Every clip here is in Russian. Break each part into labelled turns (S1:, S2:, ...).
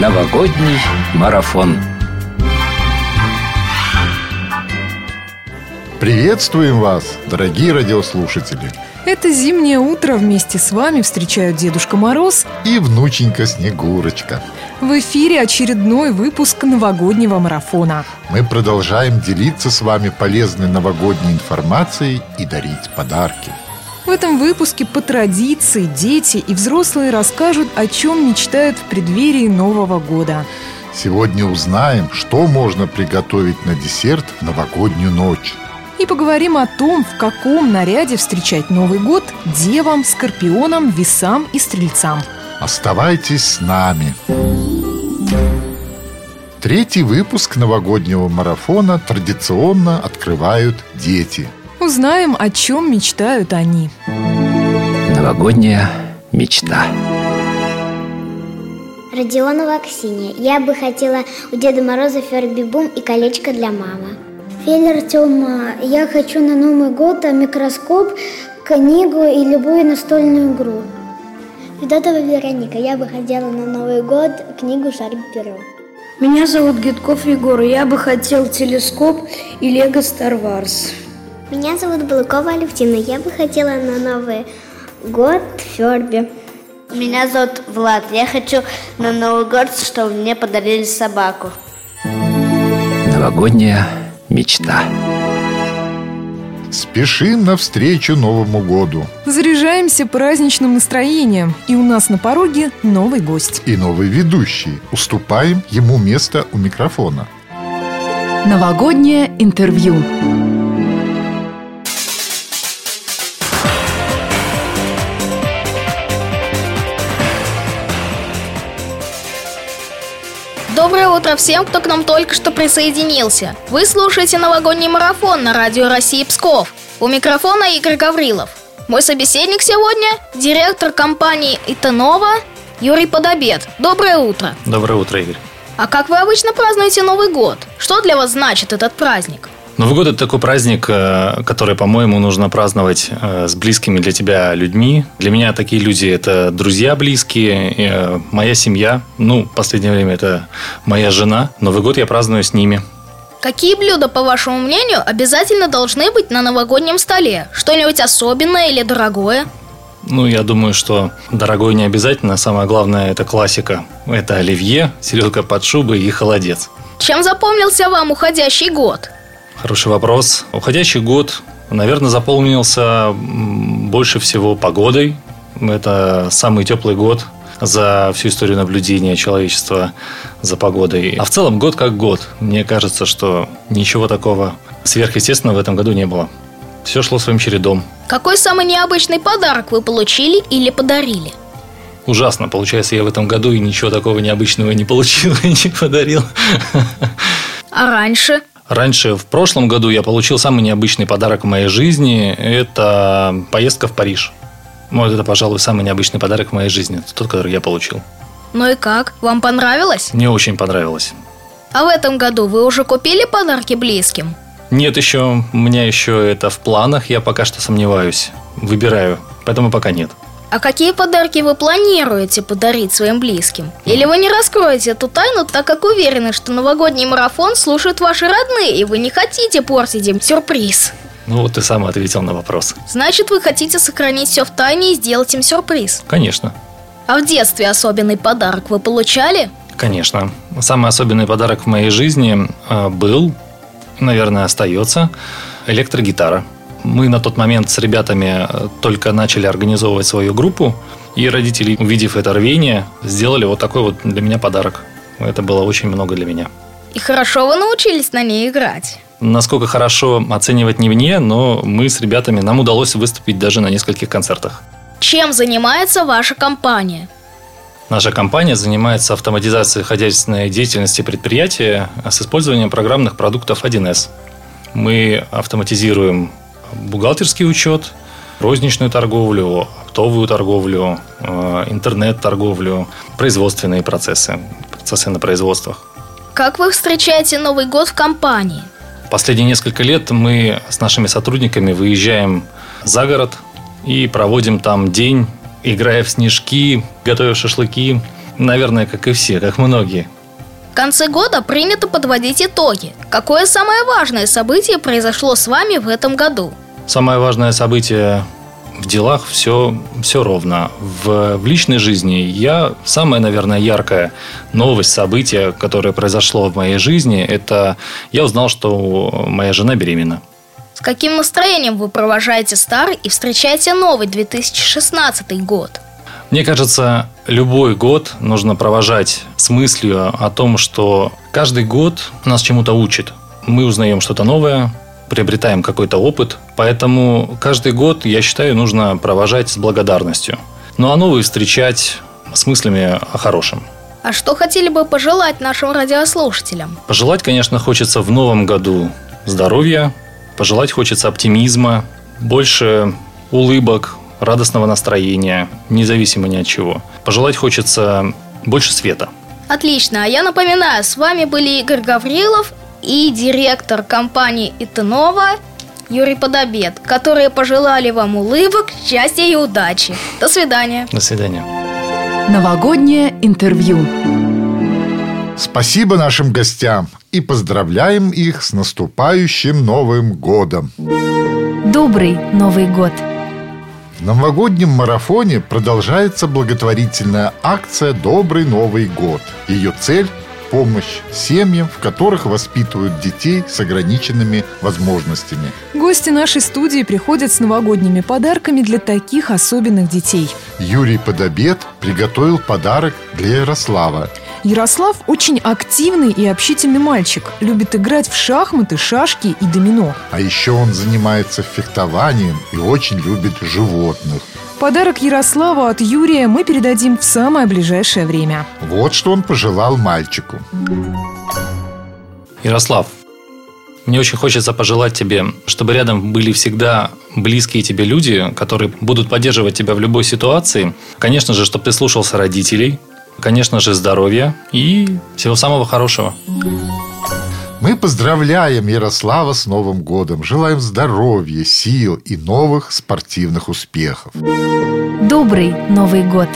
S1: Новогодний марафон.
S2: Приветствуем вас, дорогие радиослушатели!
S3: Это зимнее утро вместе с вами встречают Дедушка Мороз
S2: и внученька Снегурочка.
S3: В эфире очередной выпуск новогоднего марафона.
S2: Мы продолжаем делиться с вами полезной новогодней информацией и дарить подарки.
S3: В этом выпуске по традиции дети и взрослые расскажут, о чем мечтают в преддверии Нового года.
S2: Сегодня узнаем, что можно приготовить на десерт в новогоднюю ночь.
S3: И поговорим о том, в каком наряде встречать Новый год девам, скорпионам, весам и стрельцам.
S2: Оставайтесь с нами. Третий выпуск новогоднего марафона традиционно открывают дети.
S3: Узнаем, о чем мечтают они.
S1: Новогодняя мечта.
S4: Родионова Аксинья. Я бы хотела у Деда Мороза ферби-бум и колечко для мамы.
S5: Феллер Тёма, я хочу на Новый год микроскоп, книгу и любую настольную игру.
S4: Федотова Вероника, я бы хотела на Новый год книгу «Шарик перо».
S6: Меня зовут Гитков Егор, я бы хотел телескоп и Лего Star Wars.
S4: Меня зовут Балыкова Алевтина, я бы хотела на Новый год Ферби.
S7: Меня зовут Влад, я хочу на Новый год, чтобы мне подарили собаку.
S1: Новогодняя мечта.
S2: Спешим навстречу Новому году.
S3: Заряжаемся праздничным настроением. И у нас на пороге новый гость.
S2: И новый ведущий. Уступаем ему место у микрофона.
S8: Новогоднее интервью.
S9: Утро всем, кто к нам только что присоединился. Вы слушаете новогодний марафон на радио России Псков. У микрофона Игорь Гаврилов. Мой собеседник сегодня – директор компании Итанова Юрий Подобед. Доброе утро.
S10: Доброе утро, Игорь.
S9: А как вы обычно празднуете Новый год? Что для вас значит этот праздник?
S10: Новый год – это такой праздник, э, который, по-моему, нужно праздновать э, с близкими для тебя людьми. Для меня такие люди – это друзья близкие, э, моя семья. Ну, в последнее время это моя жена. Новый год я праздную с ними.
S9: Какие блюда, по вашему мнению, обязательно должны быть на новогоднем столе? Что-нибудь особенное или дорогое?
S10: Ну, я думаю, что дорогое не обязательно. Самое главное – это классика. Это оливье, селедка под шубой и холодец.
S9: Чем запомнился вам уходящий год?
S10: Хороший вопрос. Уходящий год, наверное, заполнился больше всего погодой. Это самый теплый год за всю историю наблюдения человечества за погодой. А в целом год как год. Мне кажется, что ничего такого сверхъестественного в этом году не было. Все шло своим чередом.
S9: Какой самый необычный подарок вы получили или подарили?
S10: Ужасно. Получается, я в этом году и ничего такого необычного не получил и не подарил.
S9: А раньше?
S10: Раньше, в прошлом году, я получил самый необычный подарок в моей жизни. Это поездка в Париж. Вот это, пожалуй, самый необычный подарок в моей жизни. Тот, который я получил.
S9: Ну и как? Вам понравилось?
S10: Мне очень понравилось.
S9: А в этом году вы уже купили подарки близким?
S10: Нет еще. У меня еще это в планах. Я пока что сомневаюсь. Выбираю. Поэтому пока нет.
S9: А какие подарки вы планируете подарить своим близким? Или вы не раскроете эту тайну, так как уверены, что новогодний марафон слушают ваши родные, и вы не хотите портить им сюрприз?
S10: Ну, вот ты сам ответил на вопрос.
S9: Значит, вы хотите сохранить все в тайне и сделать им сюрприз?
S10: Конечно.
S9: А в детстве особенный подарок вы получали?
S10: Конечно. Самый особенный подарок в моей жизни э, был, наверное, остается, электрогитара. Мы на тот момент с ребятами э, только начали организовывать свою группу, и родители, увидев это рвение, сделали вот такой вот для меня подарок. Это было очень много для меня.
S9: И хорошо вы научились на ней играть?
S10: Насколько хорошо оценивать не мне, но мы с ребятами, нам удалось выступить даже на нескольких концертах.
S9: Чем занимается ваша компания?
S10: Наша компания занимается автоматизацией хозяйственной деятельности предприятия с использованием программных продуктов 1С. Мы автоматизируем бухгалтерский учет, розничную торговлю, оптовую торговлю, э, интернет-торговлю, производственные процессы, процессы на производствах.
S9: Как вы встречаете Новый год в компании?
S10: Последние несколько лет мы с нашими сотрудниками выезжаем за город и проводим там день, играя в снежки, готовя шашлыки. наверное, как и все, как многие.
S9: В конце года принято подводить итоги. Какое самое важное событие произошло с вами в этом году?
S10: Самое важное событие в делах все, все ровно. В, в личной жизни я самая, наверное, яркая новость, событие, которое произошло в моей жизни, это я узнал, что моя жена беременна.
S9: С каким настроением вы провожаете старый и встречаете новый 2016 год?
S10: Мне кажется, любой год нужно провожать с мыслью о том, что каждый год нас чему-то учит. Мы узнаем что-то новое, приобретаем какой-то опыт, поэтому каждый год, я считаю, нужно провожать с благодарностью. Ну а новый встречать с мыслями о хорошем.
S9: А что хотели бы пожелать нашим радиослушателям?
S10: Пожелать, конечно, хочется в новом году здоровья, пожелать хочется оптимизма, больше улыбок, радостного настроения, независимо ни от чего. Пожелать хочется больше света.
S9: Отлично. А я напоминаю, с вами были Игорь Гаврилов и директор компании Итанова Юрий Подобед, которые пожелали вам улыбок, счастья и удачи. До свидания.
S10: До свидания.
S8: Новогоднее интервью.
S2: Спасибо нашим гостям и поздравляем их с наступающим Новым годом.
S8: Добрый Новый год!
S2: В новогоднем марафоне продолжается благотворительная акция «Добрый Новый год». Ее цель – помощь семьям, в которых воспитывают детей с ограниченными возможностями.
S3: Гости нашей студии приходят с новогодними подарками для таких особенных детей.
S2: Юрий Подобед приготовил подарок для Ярослава.
S3: Ярослав очень активный и общительный мальчик, любит играть в шахматы, шашки и домино.
S2: А еще он занимается фехтованием и очень любит животных.
S3: Подарок Ярославу от Юрия мы передадим в самое ближайшее время.
S2: Вот что он пожелал мальчику.
S10: Ярослав, мне очень хочется пожелать тебе, чтобы рядом были всегда близкие тебе люди, которые будут поддерживать тебя в любой ситуации. Конечно же, чтобы ты слушался родителей, конечно же, здоровья и всего самого хорошего.
S2: Мы поздравляем Ярослава с Новым годом, желаем здоровья, сил и новых спортивных успехов.
S8: Добрый Новый год!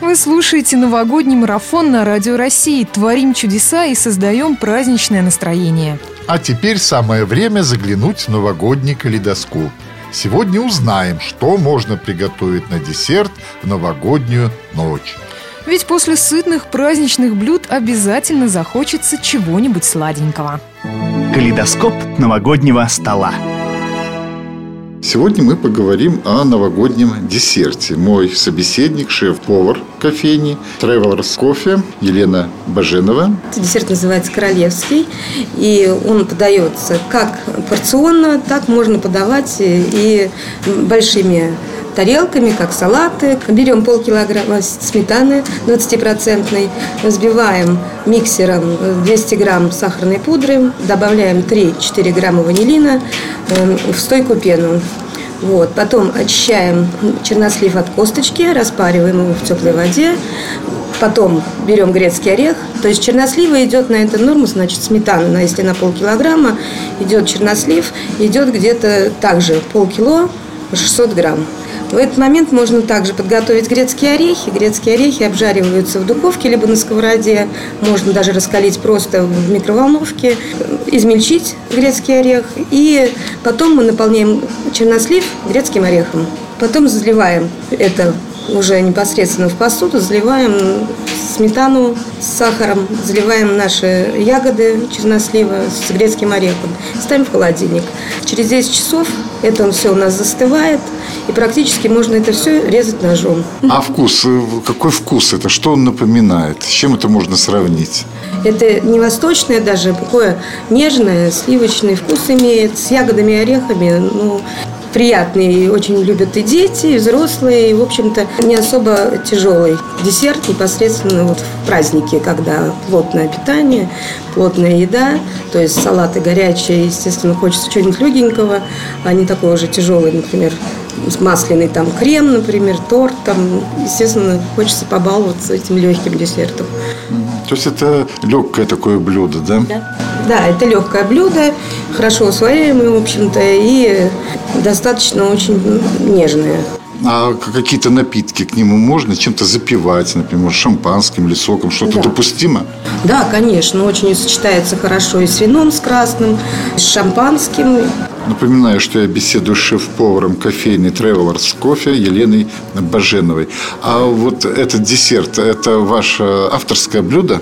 S3: Вы слушаете новогодний марафон на Радио России. Творим чудеса и создаем праздничное настроение.
S2: А теперь самое время заглянуть в новогодний калейдоскоп. Сегодня узнаем, что можно приготовить на десерт в новогоднюю ночь.
S3: Ведь после сытных праздничных блюд обязательно захочется чего-нибудь сладенького.
S11: Калейдоскоп новогоднего стола.
S2: Сегодня мы поговорим о новогоднем десерте. Мой собеседник, шеф-повар кофейни Travelers Кофе Елена Баженова.
S12: Десерт называется королевский, и он подается как порционно, так можно подавать и большими тарелками, как салаты. Берем полкилограмма сметаны 20-процентной, взбиваем миксером 200 грамм сахарной пудры, добавляем 3-4 грамма ванилина в стойкую пену. Вот. Потом очищаем чернослив от косточки, распариваем его в теплой воде. Потом берем грецкий орех. То есть чернослива идет на эту норму, значит сметана, если на полкилограмма идет чернослив, идет где-то также полкило, 600 грамм. В этот момент можно также подготовить грецкие орехи. Грецкие орехи обжариваются в духовке либо на сковороде. Можно даже раскалить просто в микроволновке, измельчить грецкий орех. И потом мы наполняем чернослив грецким орехом. Потом заливаем это уже непосредственно в посуду, заливаем сметану с сахаром, заливаем наши ягоды чернослива с грецким орехом, ставим в холодильник. Через 10 часов это все у нас застывает, и практически можно это все резать ножом.
S2: А вкус, какой вкус это? Что он напоминает? С чем это можно сравнить?
S12: Это не восточное даже, такое нежное, сливочный вкус имеет, с ягодами и орехами. Ну, приятный, очень любят и дети, и взрослые, и, в общем-то, не особо тяжелый десерт непосредственно вот в праздники, когда плотное питание, плотная еда, то есть салаты горячие, естественно, хочется чего-нибудь легенького, а не такой уже тяжелый, например, масляный там крем, например, торт, там, естественно, хочется побаловаться этим легким десертом.
S2: То есть это легкое такое блюдо, да?
S12: Да. Да, это легкое блюдо, хорошо усвояемое, в общем-то, и достаточно очень нежное.
S2: А какие-то напитки к нему можно чем-то запивать, например, шампанским или соком? Что-то
S12: Да.
S2: допустимо?
S12: Да, конечно, очень сочетается хорошо и с вином, с красным, с шампанским.
S2: Напоминаю, что я беседую с шеф-поваром кофейной Travelers кофе Еленой Баженовой. А вот этот десерт, это ваше авторское блюдо?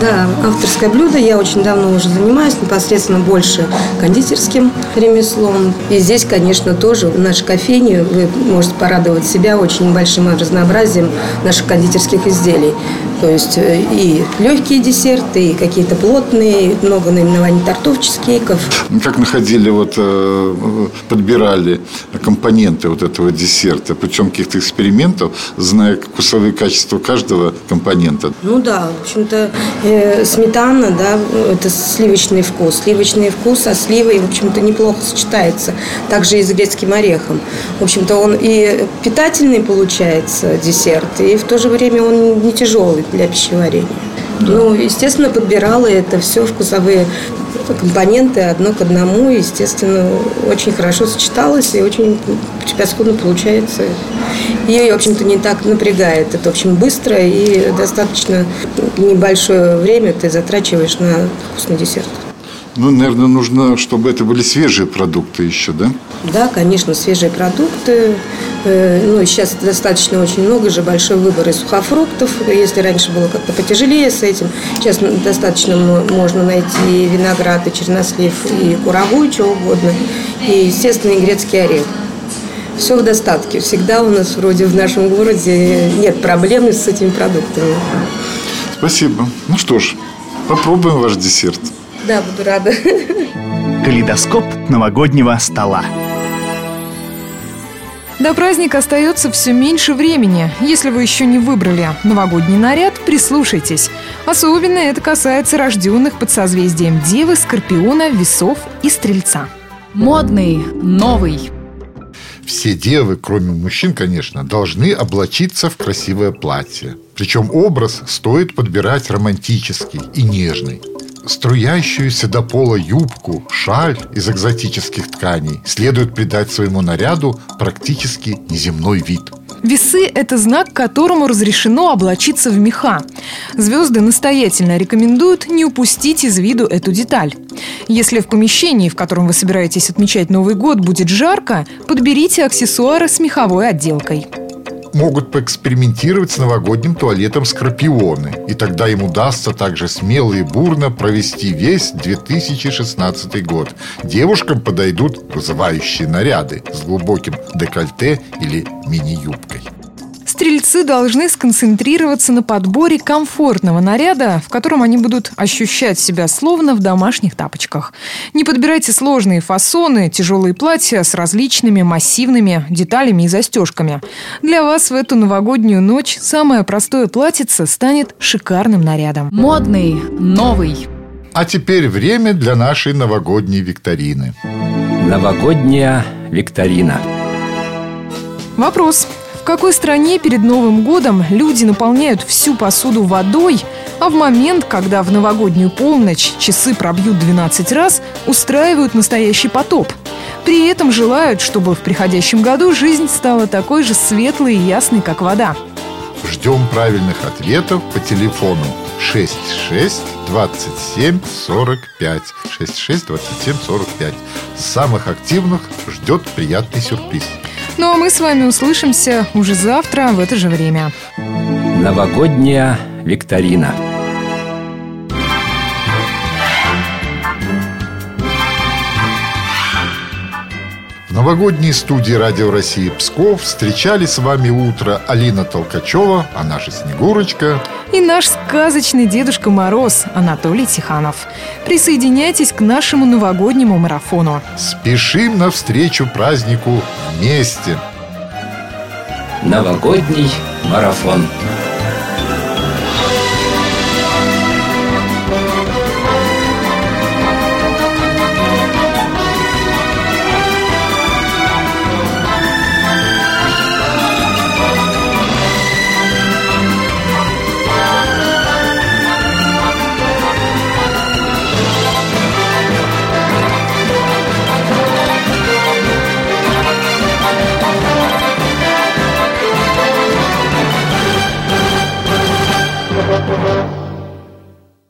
S12: Да, авторское блюдо. Я очень давно уже занимаюсь непосредственно больше кондитерским ремеслом. И здесь, конечно, тоже в нашей кофейне вы можете порадовать себя очень большим разнообразием наших кондитерских изделий. То есть э, и легкие десерты, и какие-то плотные, много наименований тортов, чизкейков.
S2: Как находили, вот, э, подбирали компоненты вот этого десерта путем каких-то экспериментов, зная вкусовые качества каждого компонента?
S12: Ну да, в общем-то, э, сметана, да, это сливочный вкус. Сливочный вкус, а сливой, в общем-то, неплохо сочетается. Также и с грецким орехом. В общем-то, он и питательный получается десерт, и в то же время он не тяжелый для пищеварения. Ну, естественно, подбирала это все вкусовые компоненты одно к одному, естественно, очень хорошо сочеталось и очень превосходно получается. И, в общем-то, не так напрягает. Это, в общем, быстро и достаточно небольшое время ты затрачиваешь на вкусный десерт.
S2: Ну, наверное, нужно, чтобы это были свежие продукты еще, да?
S12: Да, конечно, свежие продукты. Э, Ну, сейчас достаточно очень много же, большой выбор и сухофруктов. Если раньше было как-то потяжелее с этим, сейчас достаточно можно найти виноград, и чернослив, и курагу, и чего угодно. И, естественно, и грецкий орех. Все в достатке. Всегда у нас вроде в нашем городе нет проблем с этими продуктами.
S2: Спасибо. Ну что ж, попробуем ваш десерт.
S12: Да, буду рада.
S11: Калейдоскоп новогоднего стола.
S3: До праздника остается все меньше времени. Если вы еще не выбрали новогодний наряд, прислушайтесь. Особенно это касается рожденных под созвездием Девы, Скорпиона, Весов и Стрельца.
S8: Модный, новый.
S2: Все девы, кроме мужчин, конечно, должны облачиться в красивое платье. Причем образ стоит подбирать романтический и нежный. Струящуюся до пола юбку, шаль из экзотических тканей следует придать своему наряду практически неземной вид.
S3: Весы – это знак, которому разрешено облачиться в меха. Звезды настоятельно рекомендуют не упустить из виду эту деталь. Если в помещении, в котором вы собираетесь отмечать Новый год, будет жарко, подберите аксессуары с меховой отделкой.
S2: Могут поэкспериментировать с новогодним туалетом Скорпионы, и тогда им удастся также смело и бурно провести весь 2016 год. Девушкам подойдут вызывающие наряды с глубоким декольте или мини-юбкой.
S3: Стрельцы должны сконцентрироваться на подборе комфортного наряда, в котором они будут ощущать себя словно в домашних тапочках. Не подбирайте сложные фасоны, тяжелые платья с различными массивными деталями и застежками. Для вас в эту новогоднюю ночь самое простое платьице станет шикарным нарядом.
S8: Модный, новый.
S2: А теперь время для нашей новогодней викторины.
S1: Новогодняя викторина.
S3: Вопрос. В какой стране перед Новым годом люди наполняют всю посуду водой, а в момент, когда в новогоднюю полночь часы пробьют 12 раз, устраивают настоящий потоп? При этом желают, чтобы в приходящем году жизнь стала такой же светлой и ясной, как вода.
S2: Ждем правильных ответов по телефону 66 27 45 66 27 45. Самых активных ждет приятный сюрприз.
S3: Ну а мы с вами услышимся уже завтра в это же время.
S1: Новогодняя викторина.
S2: В новогодней студии Радио России Псков встречали с вами утро Алина Толкачева, а наша Снегурочка.
S3: И наш сказочный Дедушка Мороз Анатолий Тиханов. Присоединяйтесь к нашему новогоднему марафону.
S2: Спешим навстречу празднику вместе.
S1: Новогодний марафон.